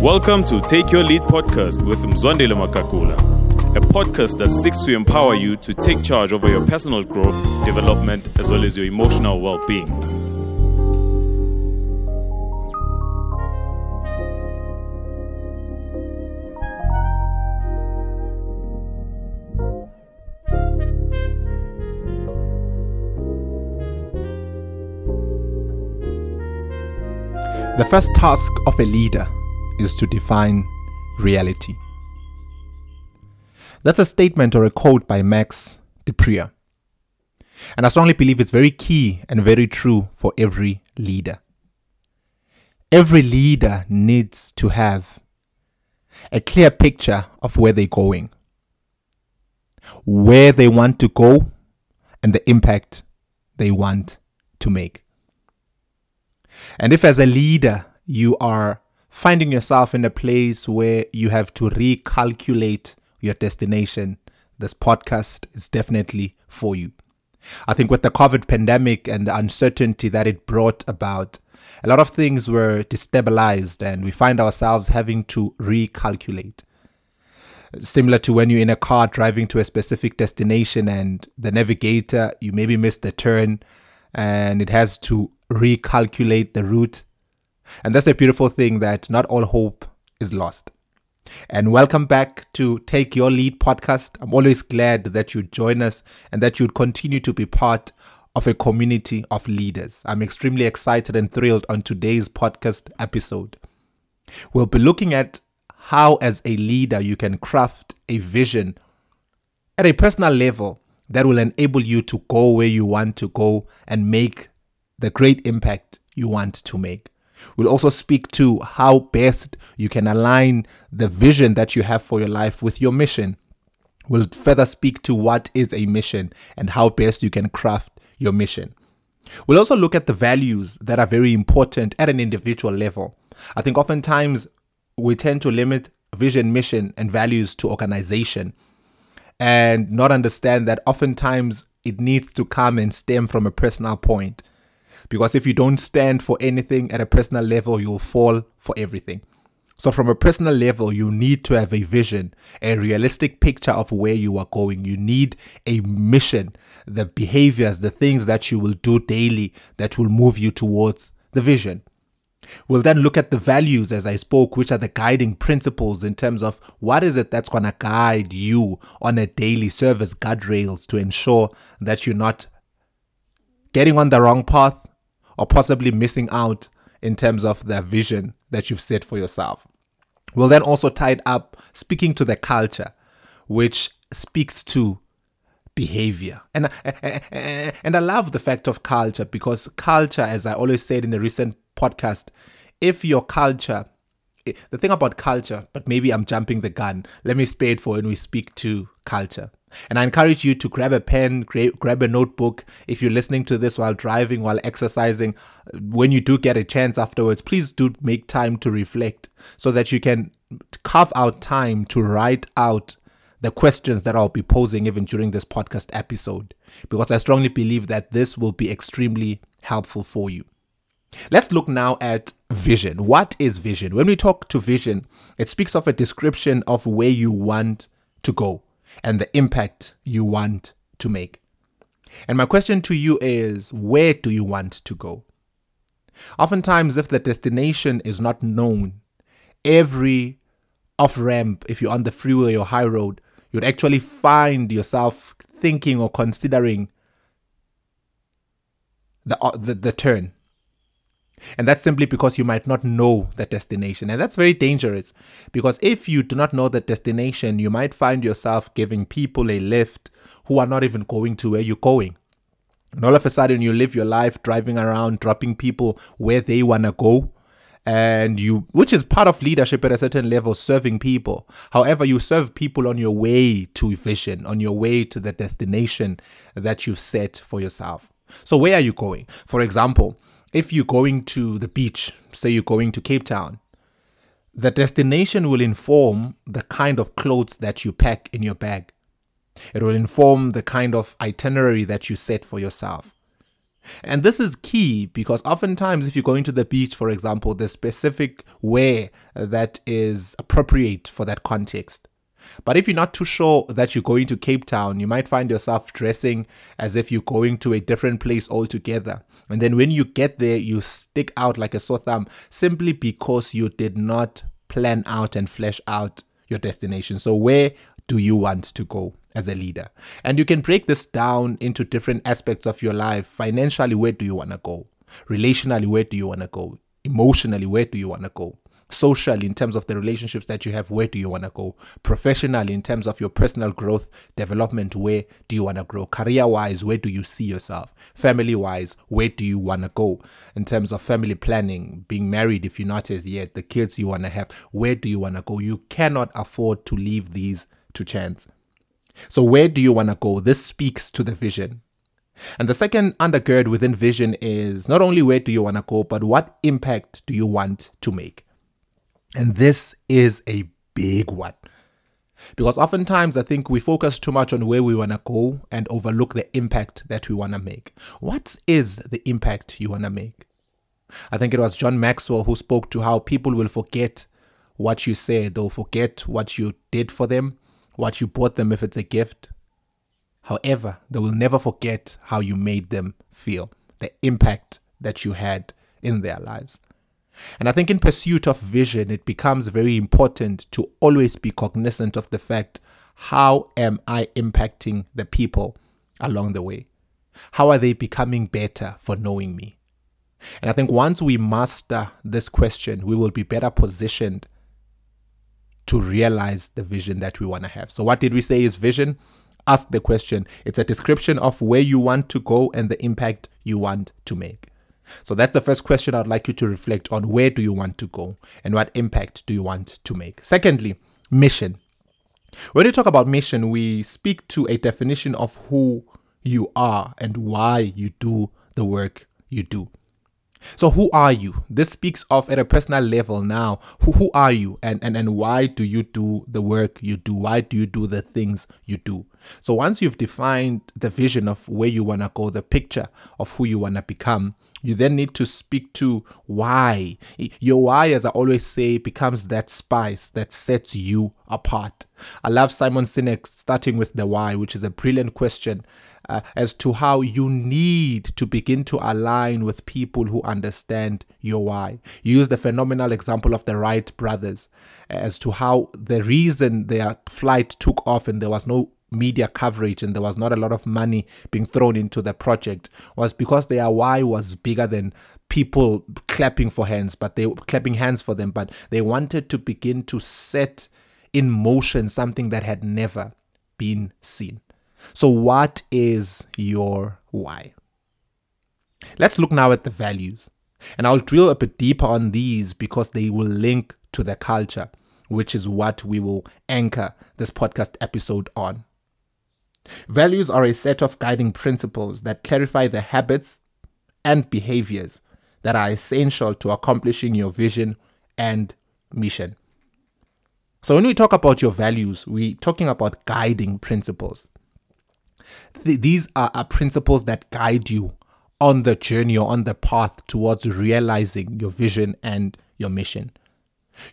Welcome to Take Your Lead podcast with Mzwandile Makakula, a podcast that seeks to empower you to take charge over your personal growth, development, as well as your emotional well being. The first task of a leader is to define reality. That's a statement or a quote by Max De Pree. And I strongly believe it's very key and very true for every leader. Every leader needs to have a clear picture of where they're going, where they want to go, and the impact they want to make. And if, as a leader, you are finding yourself in a place where you have to recalculate your destination, this podcast is definitely for you. I think with the COVID pandemic and the uncertainty that it brought about, a lot of things were destabilized and we find ourselves having to recalculate. Similar to when you're in a car driving to a specific destination and the navigator, you maybe missed the turn and it has to recalculate the route. And that's a beautiful thing that not all hope is lost. And welcome back to Take Your Lead podcast. I'm always glad that you join us and that you'd continue to be part of a community of leaders. I'm extremely excited and thrilled on today's podcast episode. We'll be looking at how, as a leader, you can craft a vision at a personal level that will enable you to go where you want to go and make the great impact you want to make. We'll also speak to how best you can align the vision that you have for your life with your mission. We'll further speak to what is a mission and how best you can craft your mission. We'll also look at the values that are very important at an individual level. I think oftentimes we tend to limit vision, mission, and values to organization and not understand that oftentimes it needs to come and stem from a personal point. Because if you don't stand for anything at a personal level, you'll fall for everything. So, from a personal level, you need to have a vision, a realistic picture of where you are going. You need a mission, the behaviors, the things that you will do daily that will move you towards the vision. We'll then look at the values as I spoke, which are the guiding principles in terms of what is it that's going to guide you on a daily service guardrails to ensure that you're not getting on the wrong path or possibly missing out in terms of the vision that you've set for yourself. We'll then also tie it up speaking to the culture, which speaks to behavior. And, and I love the fact of culture because culture, as I always said in a recent podcast, if your culture, eh, the thing about culture, but maybe I'm jumping the gun, let me spare it for when we speak to culture. And I encourage you to grab a pen, grab a notebook. If you're listening to this while driving, while exercising, when you do get a chance afterwards, please do make time to reflect so that you can carve out time to write out the questions that I'll be posing even during this podcast episode. Because I strongly believe that this will be extremely helpful for you. Let's look now at vision. What is vision? When we talk to vision, it speaks of a description of where you want to go and the impact you want to make. And my question to you is where do you want to go? Oftentimes, if the destination is not known, every off ramp, if you're on the freeway or high road, you'd actually find yourself thinking or considering the, the, the turn and that's simply because you might not know the destination. And that's very dangerous because if you do not know the destination, you might find yourself giving people a lift who are not even going to where you're going. And all of a sudden, you live your life driving around, dropping people where they want to go. And you, which is part of leadership at a certain level, serving people. However, you serve people on your way to vision, on your way to the destination that you've set for yourself. So, where are you going? For example, if you're going to the beach, say you're going to Cape Town, the destination will inform the kind of clothes that you pack in your bag. It will inform the kind of itinerary that you set for yourself. And this is key because oftentimes, if you're going to the beach, for example, there's specific wear that is appropriate for that context. But if you're not too sure that you're going to Cape Town, you might find yourself dressing as if you're going to a different place altogether. And then when you get there, you stick out like a sore thumb simply because you did not plan out and flesh out your destination. So, where do you want to go as a leader? And you can break this down into different aspects of your life. Financially, where do you want to go? Relationally, where do you want to go? Emotionally, where do you want to go? Socially in terms of the relationships that you have where do you want to go? Professionally in terms of your personal growth development where do you want to grow? Career wise where do you see yourself? Family wise where do you want to go? In terms of family planning being married if you're not as yet the kids you want to have where do you want to go? You cannot afford to leave these to chance. So where do you want to go? This speaks to the vision. And the second undergird within vision is not only where do you want to go, but what impact do you want to make? And this is a big one. Because oftentimes I think we focus too much on where we want to go and overlook the impact that we want to make. What is the impact you want to make? I think it was John Maxwell who spoke to how people will forget what you said, they'll forget what you did for them, what you bought them if it's a gift. However, they will never forget how you made them feel, the impact that you had in their lives. And I think in pursuit of vision, it becomes very important to always be cognizant of the fact how am I impacting the people along the way? How are they becoming better for knowing me? And I think once we master this question, we will be better positioned to realize the vision that we want to have. So, what did we say is vision? Ask the question. It's a description of where you want to go and the impact you want to make. So that's the first question I'd like you to reflect on. Where do you want to go and what impact do you want to make? Secondly, mission. When we talk about mission, we speak to a definition of who you are and why you do the work you do. So who are you? This speaks of at a personal level now. Who who are you and, and and why do you do the work you do? Why do you do the things you do? So once you've defined the vision of where you want to go, the picture of who you want to become, you then need to speak to why. Your why, as I always say, becomes that spice that sets you apart. I love Simon Sinek starting with the why, which is a brilliant question uh, as to how you need to begin to align with people who understand your why. You use the phenomenal example of the Wright brothers as to how the reason their flight took off and there was no media coverage and there was not a lot of money being thrown into the project was because their why was bigger than people clapping for hands but they were clapping hands for them but they wanted to begin to set in motion something that had never been seen. So what is your why? Let's look now at the values. And I'll drill a bit deeper on these because they will link to the culture which is what we will anchor this podcast episode on Values are a set of guiding principles that clarify the habits and behaviors that are essential to accomplishing your vision and mission. So, when we talk about your values, we're talking about guiding principles. Th- these are, are principles that guide you on the journey or on the path towards realizing your vision and your mission.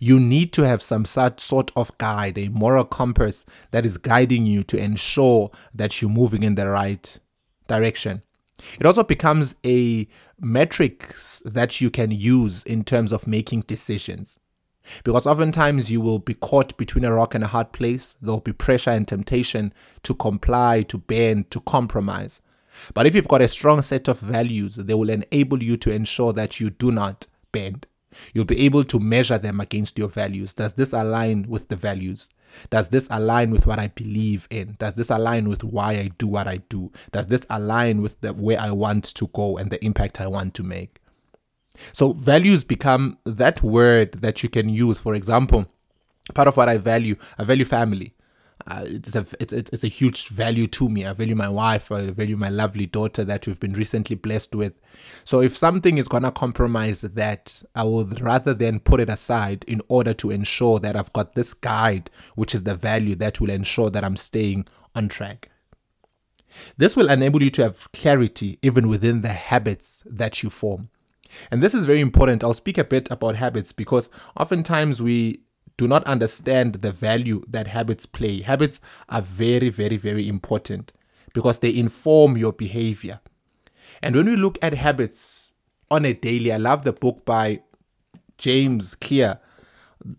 You need to have some sort of guide, a moral compass that is guiding you to ensure that you're moving in the right direction. It also becomes a metric that you can use in terms of making decisions. Because oftentimes you will be caught between a rock and a hard place. There will be pressure and temptation to comply, to bend, to compromise. But if you've got a strong set of values, they will enable you to ensure that you do not bend. You'll be able to measure them against your values. Does this align with the values? Does this align with what I believe in? Does this align with why I do what I do? Does this align with the where I want to go and the impact I want to make? So values become that word that you can use. For example, part of what I value, I value family uh, it's a it's, it's a huge value to me. I value my wife. I value my lovely daughter that we've been recently blessed with. So if something is gonna compromise that, I would rather than put it aside in order to ensure that I've got this guide, which is the value that will ensure that I'm staying on track. This will enable you to have clarity even within the habits that you form. And this is very important. I'll speak a bit about habits because oftentimes we do not understand the value that habits play. Habits are very, very, very important because they inform your behavior. And when we look at habits on a daily, I love the book by James Clear,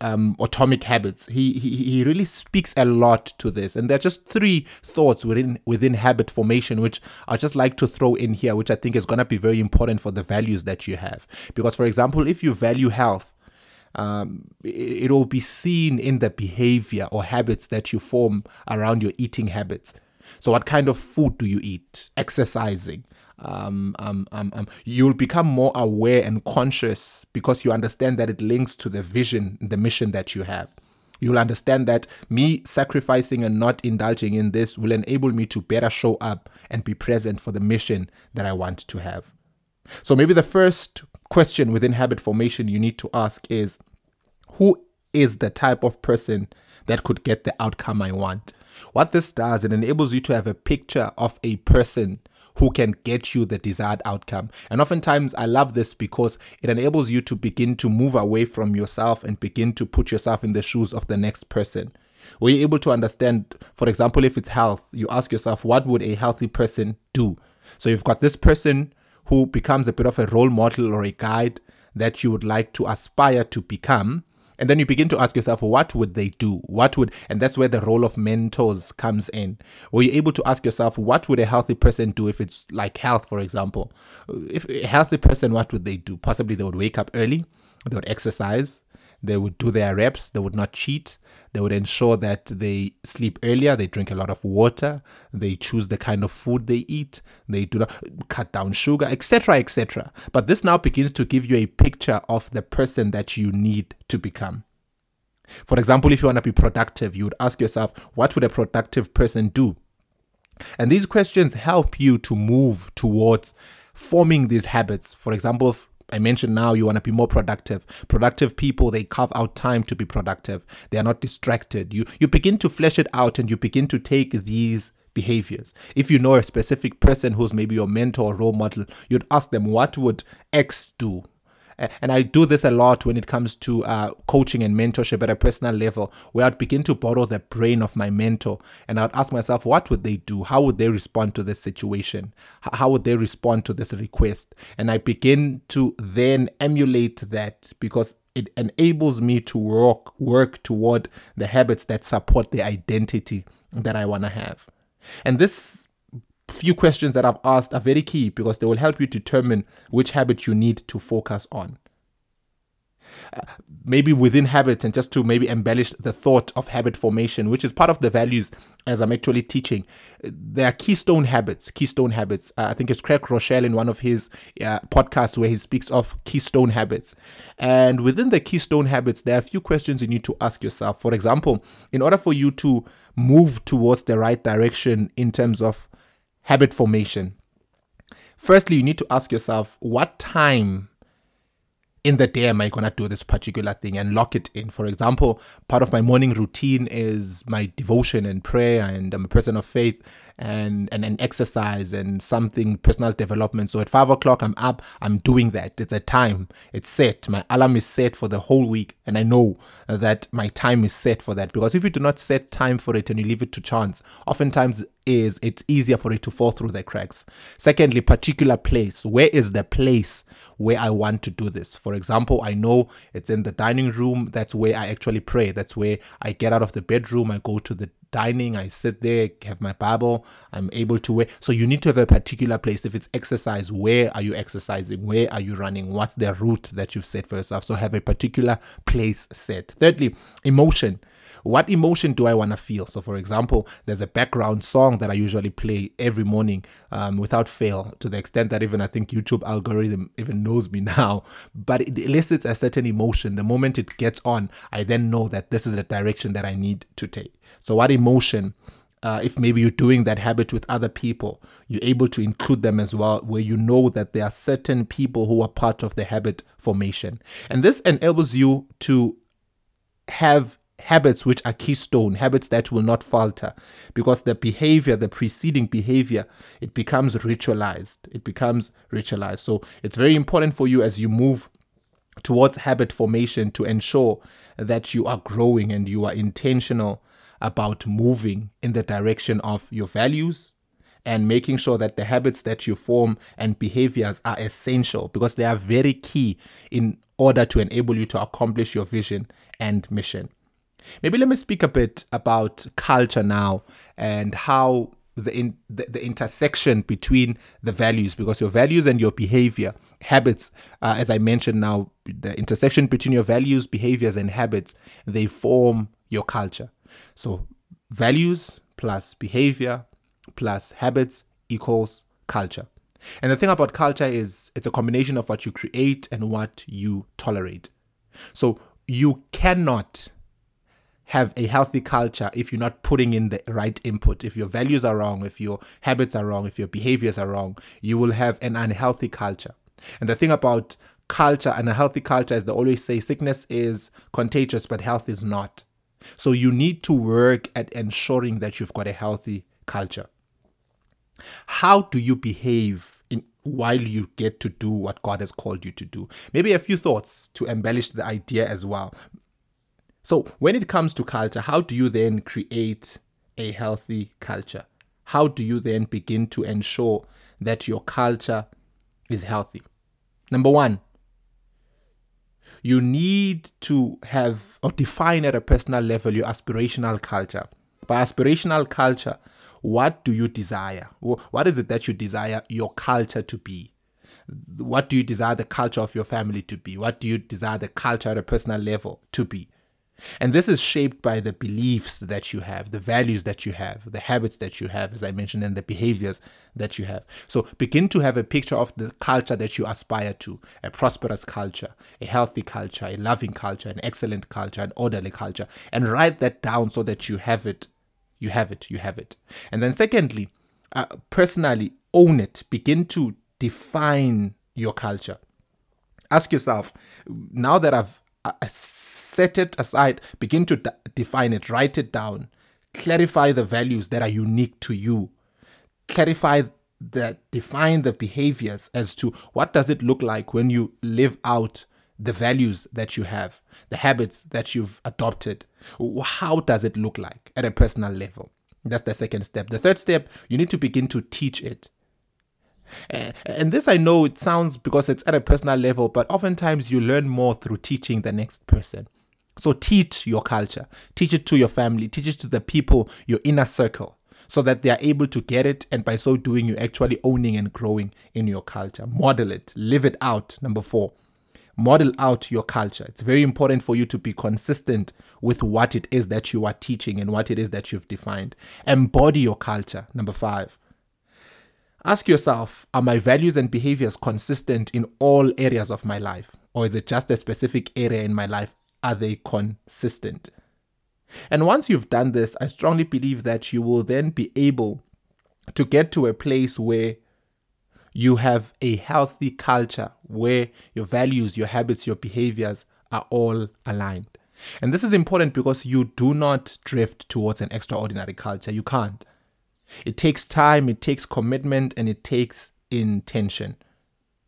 um, Atomic Habits. He, he he really speaks a lot to this, and there are just three thoughts within within habit formation, which I just like to throw in here, which I think is gonna be very important for the values that you have. Because, for example, if you value health, um, it will be seen in the behavior or habits that you form around your eating habits. So, what kind of food do you eat? Exercising. Um, um, um, um, you'll become more aware and conscious because you understand that it links to the vision, the mission that you have. You'll understand that me sacrificing and not indulging in this will enable me to better show up and be present for the mission that I want to have. So, maybe the first question within habit formation you need to ask is who is the type of person that could get the outcome I want? What this does, it enables you to have a picture of a person who can get you the desired outcome. And oftentimes, I love this because it enables you to begin to move away from yourself and begin to put yourself in the shoes of the next person. Were you able to understand, for example, if it's health, you ask yourself, what would a healthy person do? So you've got this person who becomes a bit of a role model or a guide that you would like to aspire to become. And then you begin to ask yourself what would they do? What would and that's where the role of mentors comes in. Were you able to ask yourself what would a healthy person do if it's like health for example? If a healthy person what would they do? Possibly they would wake up early they would exercise they would do their reps they would not cheat. They would ensure that they sleep earlier they drink a lot of water they choose the kind of food they eat they do not cut down sugar etc etc but this now begins to give you a picture of the person that you need to become. For example if you want to be productive you would ask yourself what would a productive person do? And these questions help you to move towards forming these habits. For example I mentioned now you want to be more productive. Productive people, they carve out time to be productive. They are not distracted. You you begin to flesh it out and you begin to take these behaviors. If you know a specific person who's maybe your mentor or role model, you'd ask them what would X do? And I do this a lot when it comes to uh, coaching and mentorship at a personal level, where I'd begin to borrow the brain of my mentor and I'd ask myself, what would they do? How would they respond to this situation? How would they respond to this request? And I begin to then emulate that because it enables me to work work toward the habits that support the identity that I want to have. And this few questions that I've asked are very key because they will help you determine which habit you need to focus on. Uh, maybe within habits and just to maybe embellish the thought of habit formation which is part of the values as i'm actually teaching. There are keystone habits keystone habits. Uh, i think it's Craig Groeschel in one of his uh, podcasts where he speaks of keystone habits. And within the keystone habits there are a few questions you need to ask yourself. For example in order for you to move towards the right direction in terms of habit formation. Firstly, you need to ask yourself what time in the day am I going to do this particular thing and lock it in? For example, part of my morning routine is my devotion and prayer, and I'm a person of faith and, and an exercise and something personal development. So at five o'clock, I'm up, I'm doing that. It's a time, it's set. My alarm is set for the whole week, and I know that my time is set for that because if you do not set time for it and you leave it to chance, oftentimes is it's easier for it to fall through the cracks. Secondly, particular place. Where is the place where I want to do this? For example, I know it's in the dining room. That's where I actually pray. That's where I get out of the bedroom. I go to the dining, I sit there, have my Bible, I'm able to wear. So you need to have a particular place. If it's exercise, where are you exercising? Where are you running? What's the route that you've set for yourself? So have a particular place set. Thirdly, emotion what emotion do I want to feel? So, for example, there's a background song that I usually play every morning um, without fail, to the extent that even I think YouTube algorithm even knows me now. But it elicits a certain emotion. The moment it gets on, I then know that this is the direction that I need to take. So, what emotion? Uh, if maybe you're doing that habit with other people, you're able to include them as well, where you know that there are certain people who are part of the habit formation. And this enables you to have habits which are keystone, habits that will not falter, because the behavior, the preceding behavior, it becomes ritualized. It becomes ritualized. So it's very important for you as you move towards habit formation to ensure that you are growing and you are intentional about moving in the direction of your values and making sure that the habits that you form and behaviors are essential because they are very key in order to enable you to accomplish your vision and mission. Maybe let me speak a bit about culture now and how the, in, the, the intersection between the values because your values and your behavior habits uh, as i mentioned now the intersection between your values behaviors and habits they form your culture. So values plus behavior plus habits equals culture. And the thing about culture is it's a combination of what you create and what you tolerate. So you cannot have a healthy culture if you're not putting in the right input. If your values are wrong, if your habits are wrong, if your behaviors are wrong, you will have an unhealthy culture. And the thing about culture and a healthy culture is they always say sickness is contagious, but health is not. So you need to work at ensuring that you've got a healthy culture. How do you behave while you get to do what God has called you to do? Maybe a few thoughts to embellish the idea as well. So, when it comes to culture, how do you then create a healthy culture? How do you then begin to ensure that your culture is healthy? Number one, you need to have or define at a personal level your aspirational culture. By aspirational culture, what do you desire? What is it that you desire your culture to be? What do you desire the culture of your family to be? What do you desire the culture at a personal level to be? And this is shaped by the beliefs that you have, the values that you have, the habits that you have, as I mentioned, and the behaviors that you have. So begin to have a picture of the culture that you aspire to a prosperous culture, a healthy culture, a loving culture, an excellent culture, an orderly culture, and write that down so that you have it. You have it, you have it. And then, secondly, uh, personally own it. Begin to define your culture. Ask yourself, now that I've set it aside, begin to d- define it, write it down, clarify the values that are unique to you, clarify that define the behaviors as to what does it look like when you live out the values that you have, the habits that you've adopted. How does it look like at a personal level? That's the second step. The third step, you need to begin to teach it. And this I know it sounds because it's at a personal level, but oftentimes you learn more through teaching the next person. So teach your culture, teach it to your family, teach it to the people, your inner circle, so that they are able to get it. And by so doing, you're actually owning and growing in your culture. Model it, live it out. Number four, model out your culture. It's very important for you to be consistent with what it is that you are teaching and what it is that you've defined. Embody your culture. Number five, Ask yourself Are my values and behaviors consistent in all areas of my life? Or is it just a specific area in my life? Are they consistent? And once you've done this, I strongly believe that you will then be able to get to a place where you have a healthy culture where your values, your habits, your behaviors are all aligned. And this is important because you do not drift towards an extraordinary culture. You can't. It takes time, it takes commitment, and it takes intention.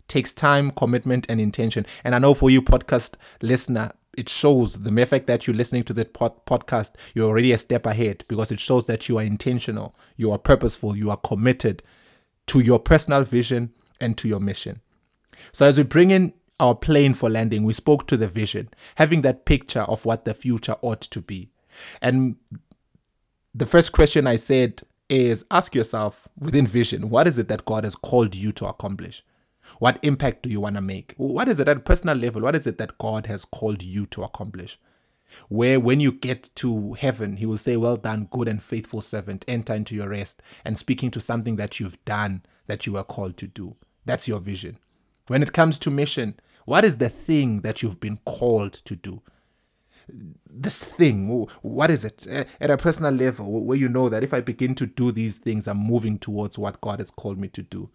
It takes time, commitment, and intention. And I know for you, podcast listener, it shows the mere fact that you're listening to the pod- podcast, you're already a step ahead because it shows that you are intentional, you are purposeful, you are committed to your personal vision and to your mission. So, as we bring in our plane for landing, we spoke to the vision, having that picture of what the future ought to be. And the first question I said is ask yourself within vision, what is it that God has called you to accomplish? What impact do you want to make? What is it at a personal level? What is it that God has called you to accomplish? Where when you get to heaven, He will say, Well done, good and faithful servant, enter into your rest, and speaking to something that you've done that you were called to do. That's your vision. When it comes to mission, what is the thing that you've been called to do? This thing what is it at a personal level where you know that if i begin to do these things i'm moving towards what god has called me to do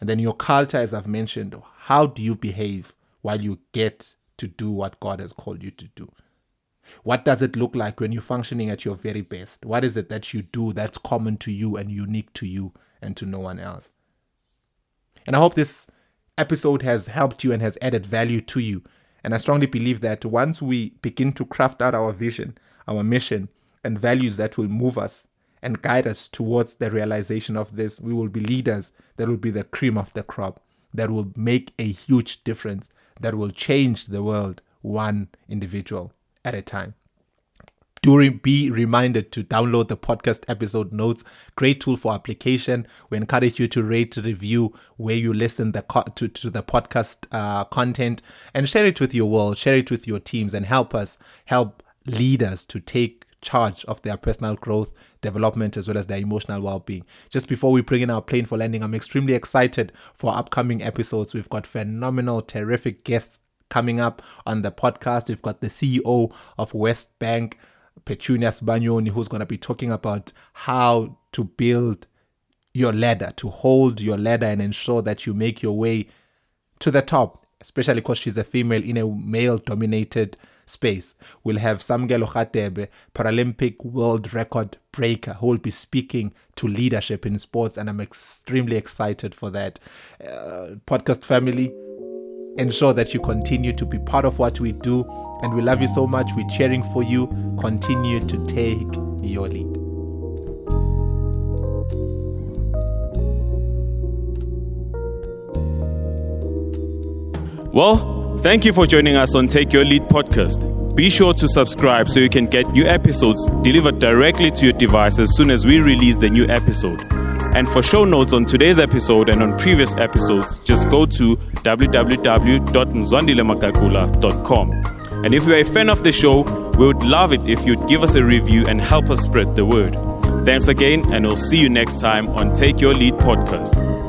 and then your culture as i've mentioned how do you behave while you get to do what god has called you to do What does it look like when you're functioning at your very best? What is it that you do that's common to you and unique to you and to no one else? And I hope this episode has helped you and has added value to you. And I strongly believe that once we begin to craft out our vision, our mission, and values that will move us and guide us towards the realization of this, we will be leaders that will be the cream of the crop, that will make a huge difference, that will change the world one individual at a time. Do be reminded to download the podcast episode notes. Great tool for application. We encourage you to rate, review where you listen the co- to, to the podcast uh, content and share it with your world, share it with your teams, and help us help leaders to take charge of their personal growth, development, as well as their emotional well being. Just before we bring in our plane for landing, I'm extremely excited for upcoming episodes. We've got phenomenal, terrific guests coming up on the podcast. We've got the CEO of WesBank, Petunia Sibanyoni, who's going to be talking about how to build your ladder, to hold your ladder and ensure that you make your way to the top, especially because she's a female in a male dominated space. We'll have Samgelo Khatebe, Paralympic world record breaker, who will be speaking to leadership in sports, and I'm extremely excited for that. Uh, podcast family, ensure that you continue to be part of what we do. And we love you so much. We're cheering for you. Continue to take your lead. Well, thank you for joining us on Take Your Lead podcast. Be sure to subscribe so you can get new episodes delivered directly to your device as soon as we release the new episode. And for show notes on today's episode and on previous episodes, just go to www.mzwandilemakakula.com. And if you're a fan of the show, we would love it if you'd give us a review and help us spread the word. Thanks again, and we'll see you next time on Take Your Lead podcast.